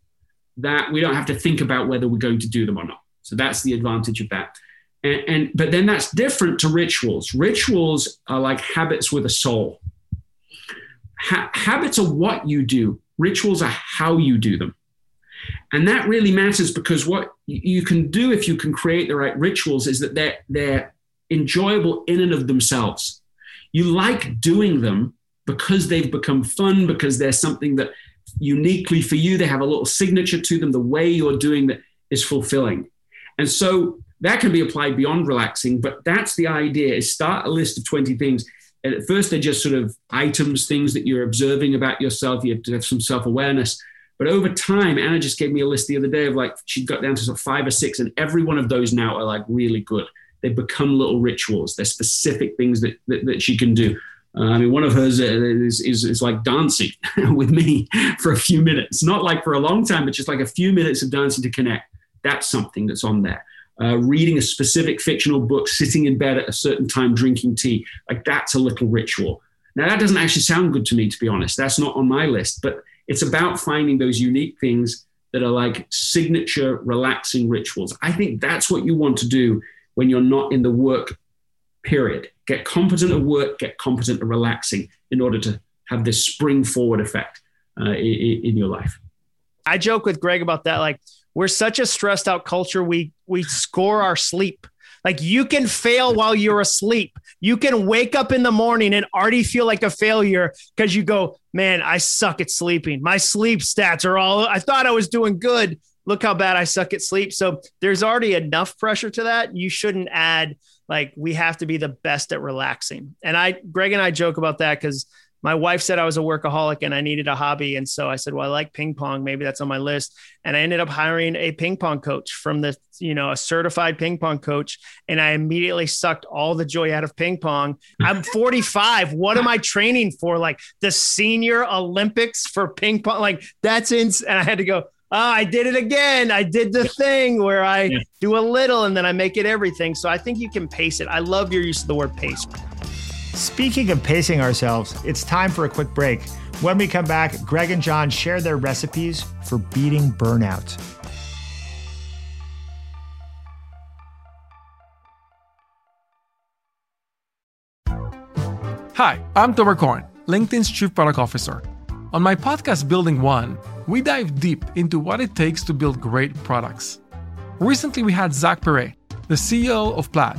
Speaker 1: that we don't have to think about whether we're going to do them or not. So that's the advantage of that. And, and but then that's different to rituals. Rituals are like habits with a soul. Ha- habits are what you do. Rituals are how you do them. And that really matters because what you can do if you can create the right rituals is that they're, they're enjoyable in and of themselves. You like doing them because they've become fun, because they're something that uniquely for you, they have a little signature to them. The way you're doing that is fulfilling. And so that can be applied beyond relaxing, but that's the idea is start a list of 20 things and at first they're just sort of items, things that you're observing about yourself. You have to have some self awareness. But over time, Anna just gave me a list the other day of like, she got down to sort of five or six, and every one of those now are like really good. They've become little rituals. They're specific things that, that, that she can do. Uh, I mean, one of hers is, is, is like dancing *laughs* with me for a few minutes, not like for a long time, but just like a few minutes of dancing to connect. That's something that's on there uh, reading a specific fictional book, sitting in bed at a certain time, drinking tea. Like that's a little ritual. Now, that doesn't actually sound good to me, to be honest. That's not on my list, but it's about finding those unique things that are like signature relaxing rituals. I think that's what you want to do when you're not in the work period. Get competent at work, get competent at relaxing in order to have this spring forward effect uh, in, in your life.
Speaker 5: I joke with Greg about that. Like, we're such a stressed out culture. We we score our sleep. Like you can fail while you're asleep. You can wake up in the morning and already feel like a failure because you go, man, I suck at sleeping. My sleep stats are all, I thought I was doing good. Look how bad I suck at sleep. So there's already enough pressure to that. You shouldn't add, like, we have to be the best at relaxing. And I, Greg and I joke about that because my wife said I was a workaholic and I needed a hobby. And so I said, well, I like ping pong. Maybe that's on my list. And I ended up hiring a ping pong coach from the, you know, a certified ping pong coach. And I immediately sucked all the joy out of ping pong. I'm *laughs* 45. what am I training for? Like the senior Olympics for ping pong? Like that's ins. And I had to go, oh, I did it again. I did the thing where I yeah. do a little and then I make it everything. So I think you can pace it. I love your use of the word pace.
Speaker 2: Speaking of pacing ourselves, it's time for a quick break. When we come back, Greg and Jon share their recipes for beating burnout.
Speaker 7: Hi, I'm Tomer Cohen, LinkedIn's Chief Product Officer. On my podcast, Building One, we dive deep into what it takes to build great products. Recently, we had Zach Perret, the CEO of Plaid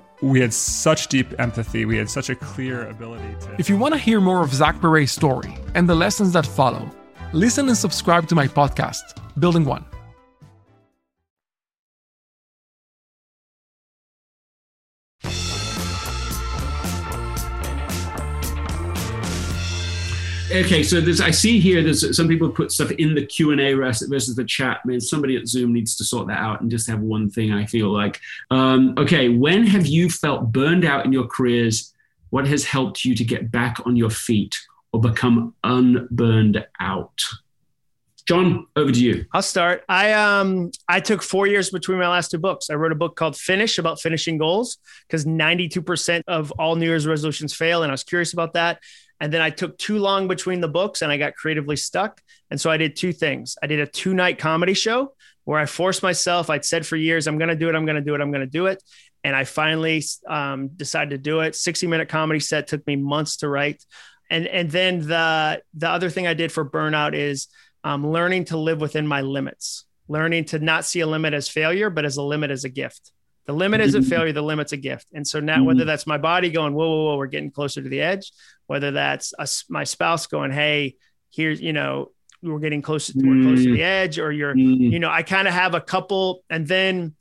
Speaker 8: we had such deep empathy. We had such a clear ability to.
Speaker 7: If you want to hear more of Zach Perret's story and the lessons that follow, listen and subscribe to my podcast, Building One.
Speaker 1: Okay so there's i see here there's some people put stuff in the q&a versus the chat I mean, somebody at zoom needs to sort that out and just have one thing i feel like um, okay when have you felt burned out in your careers what has helped you to get back on your feet or become unburned out Jon, over to you.
Speaker 5: I'll start. I um I took four years between my last two books. I wrote a book called Finish about finishing goals because 92% of all New Year's resolutions fail. And I was curious about that. And then I took too long between the books and I got creatively stuck. And so I did two things. I did a two night comedy show where I forced myself. I'd said for years, I'm going to do it. I'm going to do it. I'm going to do it. And I finally um, decided to do it. 60 minute comedy set took me months to write. And, and then the, the other thing I did for burnout is um, learning to live within my limits, learning to not see a limit as failure, but as a limit as a gift. The limit isn't mm-hmm. failure, the limit's a gift. And so now, whether mm-hmm. that's my body going, whoa, whoa, whoa, we're getting closer to the edge, whether that's a, my spouse going, hey, here's, you know, we're getting closer, we're close to the mm. edge, or you're, mm. you know, I kind of have a couple. And then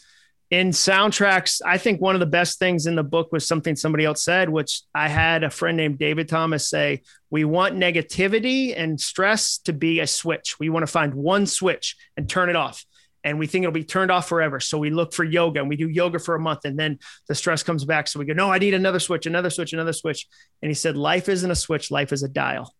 Speaker 5: in soundtracks, I think one of the best things in the book was something somebody else said, which I had a friend named David Thomas say, we want negativity and stress to be a switch. We want to find one switch and turn it off and we think it'll be turned off forever. So we look for yoga and we do yoga for a month and then the stress comes back. So we go, no, I need another switch, another switch, another switch. And he said, life isn't a switch, life is a dial.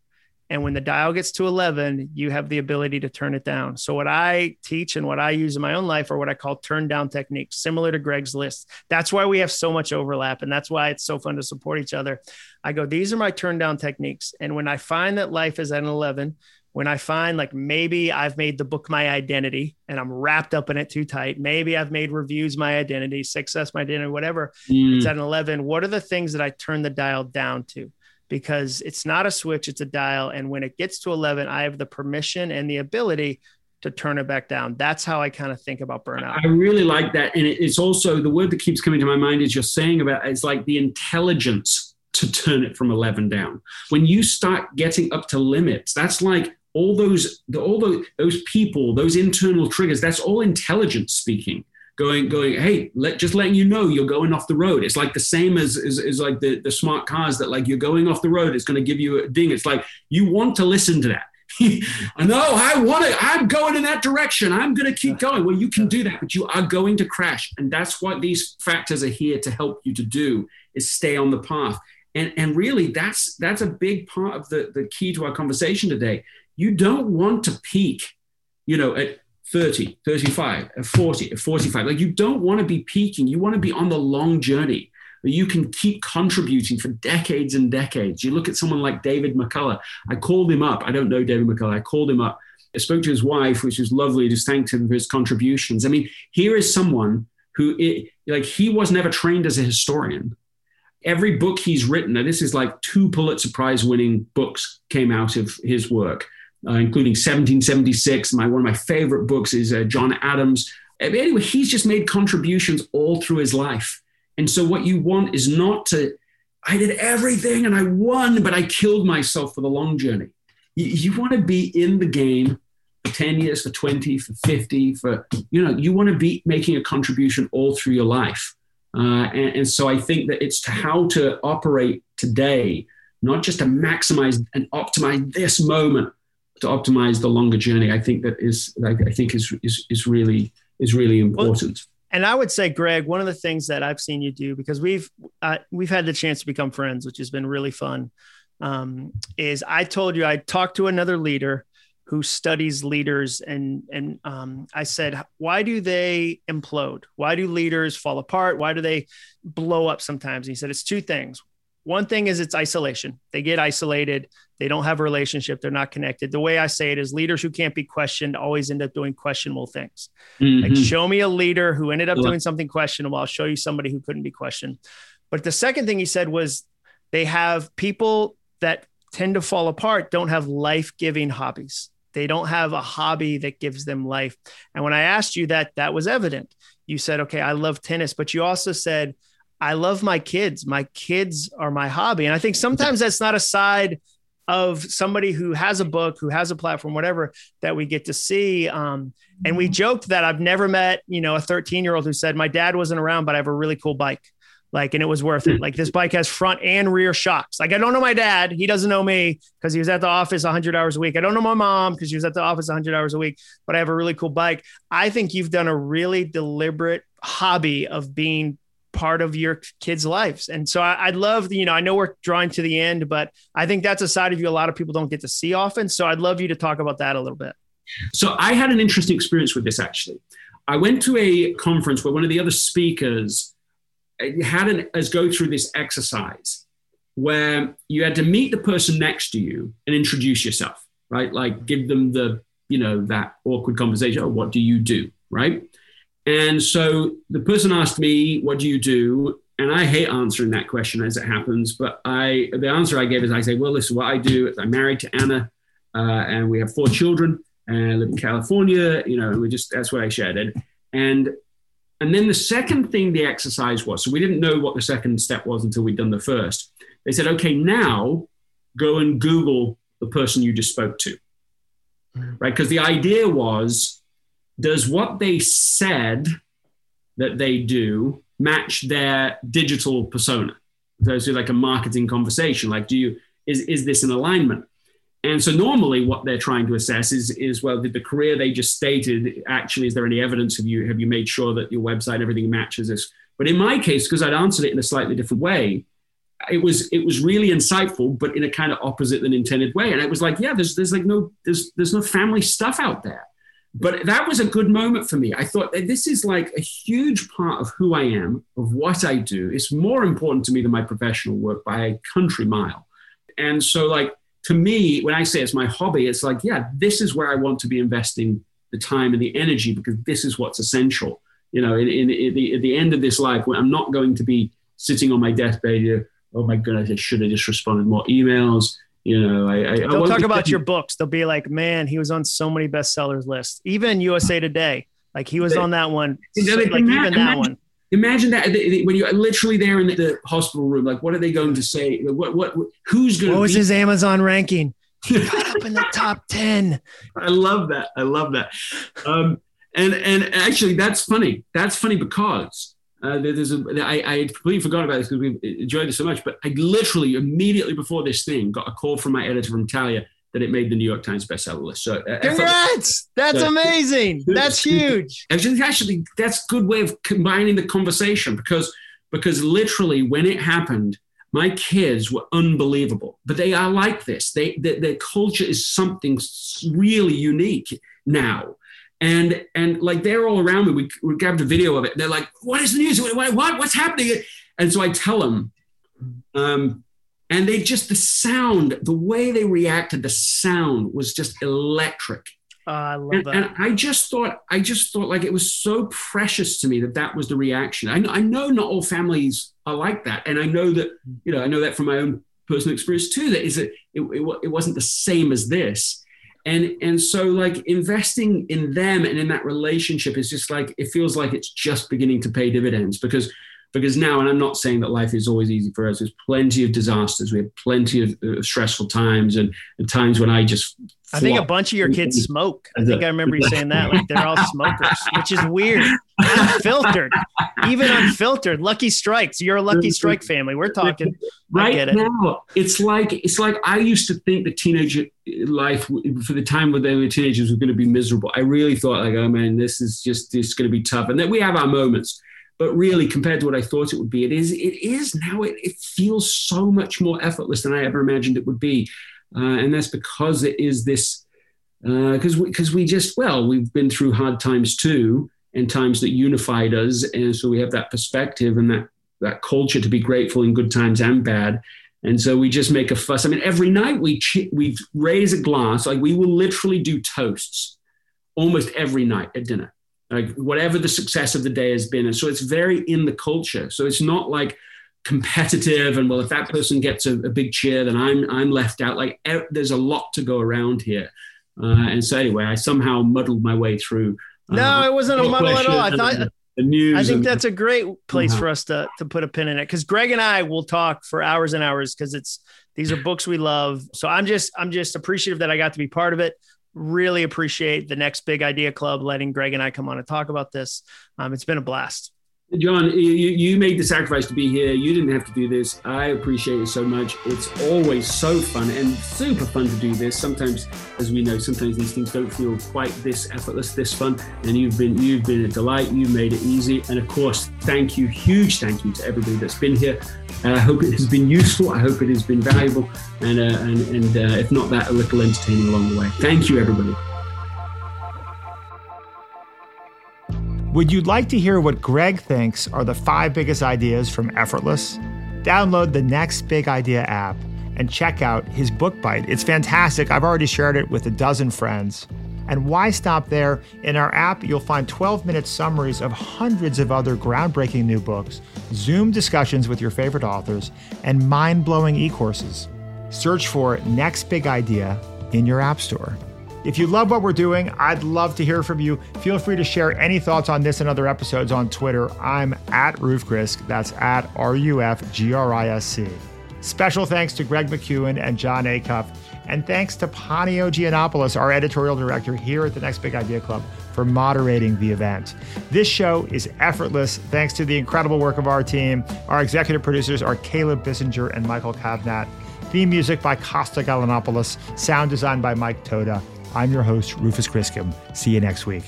Speaker 5: And when the dial gets to 11, you have the ability to turn it down. So, what I teach and what I use in my own life are what I call turn down techniques, similar to Greg's list. That's why we have so much overlap. And that's why it's so fun to support each other. I go, these are my turn down techniques. And when I find that life is at an 11, when I find like maybe I've made the book my identity and I'm wrapped up in it too tight, maybe I've made reviews my identity, success my identity, whatever, mm. it's at an 11. What are the things that I turn the dial down to? Because it's not a switch, it's a dial. And when it gets to 11, I have the permission and the ability to turn it back down. That's how I kind of think about burnout.
Speaker 1: I really like that. And it's also the word that keeps coming to my mind is you're saying about it's like the intelligence to turn it from 11 down. When you start getting up to limits, that's like all those all those, those people those internal triggers that's all intelligence speaking going going hey let just letting you know you're going off the road it's like the same as as, as like the, the smart cars that like you're going off the road it's going to give you a ding it's like you want to listen to that *laughs* I know I want to. I'm going in that direction. I'm going to keep going. Well, you can do that, but you are going to crash, and that's what these factors are here to help you to do: is stay on the path. And, and really, that's that's a big part of the, the key to our conversation today. You don't want to peak, you know, at 30, 35, at 40, at 45. Like you don't want to be peaking. You want to be on the long journey you can keep contributing for decades and decades. You look at someone like David McCullough. I called him up. I don't know David McCullough. I called him up. I spoke to his wife, which was lovely, just thanked him for his contributions. I mean, here is someone who, it, like, he was never trained as a historian every book he's written, and this is like two Pulitzer Prize winning books came out of his work, uh, including 1776. My, one of my favorite books is uh, John Adams. Anyway, he's just made contributions all through his life. And so, what you want is not to, I did everything and I won, but I killed myself for the long journey. You, you want to be in the game for 10 years, for 20, for 50, for, you know, you want to be making a contribution all through your life. Uh, and, and, so I think that it's to how to operate today, not just to maximize and optimize this moment, to optimize the longer journey. I think that is, I think is, is, is really, is really important. Well,
Speaker 5: and I would say, Greg, one of the things that I've seen you do because we've uh, we've had the chance to become friends, which has been really fun. Um, is I told you I talked to another leader who studies leaders and and um, I said, why do they implode? Why do leaders fall apart? Why do they blow up sometimes? And he said it's two things. One thing is it's isolation. They get isolated. They don't have a relationship. They're not connected. The way I say it is leaders who can't be questioned always end up doing questionable things. Mm-hmm. Like show me a leader who ended up doing something questionable. I'll show you somebody who couldn't be questioned. But the second thing he said was they have people that tend to fall apart don't have life-giving hobbies they don't have a hobby that gives them life. And when I asked you that, that was evident. You said, okay, I love tennis, but you also said, I love my kids. My kids are my hobby. And I think sometimes that's not a side of somebody who has a book, who has a platform, whatever that we get to see. Um, and we joked that I've never met, you know, a 13 year old who said, my dad wasn't around, but I have a really cool bike like and it was worth it like this bike has front and rear shocks like i don't know my dad he doesn't know me because he was at the office 100 hours a week i don't know my mom because she was at the office 100 hours a week but i have a really cool bike i think you've done a really deliberate hobby of being part of your kids lives and so I, i'd love you know i know we're drawing to the end but i think that's a side of you a lot of people don't get to see often so i'd love you to talk about that a little bit
Speaker 1: so i had an interesting experience with this actually i went to a conference where one of the other speakers had an, us go through this exercise where you had to meet the person next to you and introduce yourself, right? Like give them the, you know, that awkward conversation. Oh, what do you do? Right. And so the person asked me, what do you do? And I hate answering that question as it happens. But I, the answer I gave is I say, well, this is what I do. I'm married to Anna uh, and we have four children and I live in California, you know, and we just, that's what I shared. And, and and then the second thing the exercise was, so we didn't know what the second step was until we'd done the first. They said, okay, now go and Google the person you just spoke to. Mm. Right? Because the idea was, does what they said that they do match their digital persona? So it's like a marketing conversation. Like, do you is is this an alignment? And so normally what they're trying to assess is, is well, did the career they just stated actually, is there any evidence of you? Have you made sure that your website and everything matches this? But in my case, because I'd answered it in a slightly different way, it was it was really insightful, but in a kind of opposite than intended way. And it was like, yeah, there's there's like no there's there's no family stuff out there. But that was a good moment for me. I thought this is like a huge part of who I am, of what I do. It's more important to me than my professional work by a country mile. And so like to me, when I say it's my hobby, it's like, yeah, this is where I want to be investing the time and the energy because this is what's essential. You know, in, in, in the, at the end of this life, when I'm not going to be sitting on my deathbed, oh my goodness, I should have just responded more emails. You know, I, I
Speaker 5: they'll I talk about your books. They'll be like, man, he was on so many bestsellers lists, even USA Today. Like he was on that one. So, like even that one.
Speaker 1: Imagine that when you're literally there in the hospital room. Like, what are they going to say? What? What? Who's going?
Speaker 5: To, what was his Amazon ranking? *laughs* He got up in the top ten.
Speaker 1: I love that. I love that. Um, and and actually, that's funny. That's funny because uh, there's a, I, I had completely forgotten about this because we enjoyed it so much. But I literally immediately before this thing got a call from my editor from Talia that it made the New York Times bestseller list. So
Speaker 5: uh, congrats! That's so, amazing. *laughs* That's huge. *laughs*
Speaker 1: Actually, actually, that's a good way of combining the conversation because because literally when it happened, my kids were unbelievable, but they are like this. They, they their culture is something really unique now. And and like they're all around me. We, we grabbed a video of it. They're like, "What is the news? What, what what's happening?" And so I tell them, um, and they just the sound, the way they reacted, the sound was just electric.
Speaker 5: Uh, I love
Speaker 1: and,
Speaker 5: that.
Speaker 1: and I just thought, I just thought like it was so precious to me that that was the reaction. I, I know not all families are like that, and I know that you know I know that from my own personal experience too. That is it, it, it wasn't the same as this, and and so like investing in them and in that relationship is just like it feels like it's just beginning to pay dividends because because now, and I'm not saying that life is always easy for us. There's plenty of disasters. We have plenty of uh, stressful times and, and, times when I just.
Speaker 5: I think a bunch of your kids smoke. I think I remember you saying that. Like they're all smokers, which is weird. Unfiltered, even unfiltered. Lucky strikes. You're a lucky strike family. We're talking.
Speaker 1: Right it. now, it's like it's like I used to think the teenage life for the time when they were teenagers was going to be miserable. I really thought like, oh man, this is just this going to be tough. And then we have our moments but really compared to what I thought it would be, it is it is now it, it feels so much more effortless than I ever imagined it would be, uh, and that's because it is this because uh, because we, we just well we've been through hard times too and times that unified us, and so we have that perspective and that that culture to be grateful in good times and bad. And so we just make a fuss. I mean, every night we we raise a glass, like we will literally do toasts almost every night at dinner like whatever the success of the day has been. And so it's very in the culture. So it's not like competitive and well, if that person gets a, a big cheer, then I'm I'm left out. Like er, there's a lot to go around here. Uh, and so anyway, I somehow muddled my way through.
Speaker 5: Uh, no, it wasn't a muddle at all. I thought. The news I think that's a great place uh-huh. for us to to put a pin in it because Greg and I will talk for hours and hours because it's these are books we love. So I'm just I'm just appreciative that I got to be part of it really appreciate the next big idea club letting Greg and I come on and talk about this. Um, it's been a blast.
Speaker 1: Jon, you, you made the sacrifice to be here. You didn't have to do this. I appreciate it so much. It's always so fun and super fun to do this. Sometimes, as we know, sometimes these things don't feel quite this effortless, this fun. And you've been you've been a delight. You made it easy. And of course, thank you, huge thank you to everybody that's been here. Uh, I hope it has been useful. I hope it has been valuable, and uh, and, and uh, if not that, a little entertaining along the way. Thank you, everybody.
Speaker 2: Would you like to hear what Greg thinks are the five biggest ideas from Effortless? Download the Next Big Idea app and check out his book bite. It's fantastic. I've already shared it with a dozen friends. And why stop there? In our app, you'll find 12 minute summaries of hundreds of other groundbreaking new books, Zoom discussions with your favorite authors, and mind blowing e courses. Search for Next Big Idea in your App Store. If you love what we're doing, I'd love to hear from you. Feel free to share any thoughts on this and other episodes on Twitter. I'm at Ruf Grisk. That's at R U F G R I S C. Special thanks to Greg McKeown and Jon Acuff. And thanks to Panio Giannopoulos, our editorial director here at the Next Big Idea Club, for moderating the event. This show is effortless thanks to the incredible work of our team. Our executive producers are Caleb Bissinger and Michael Kovnat. Theme music by Costa Galanopoulos. Sound design by Mike Toda. I'm your host, Rufus Griscom. See you next week.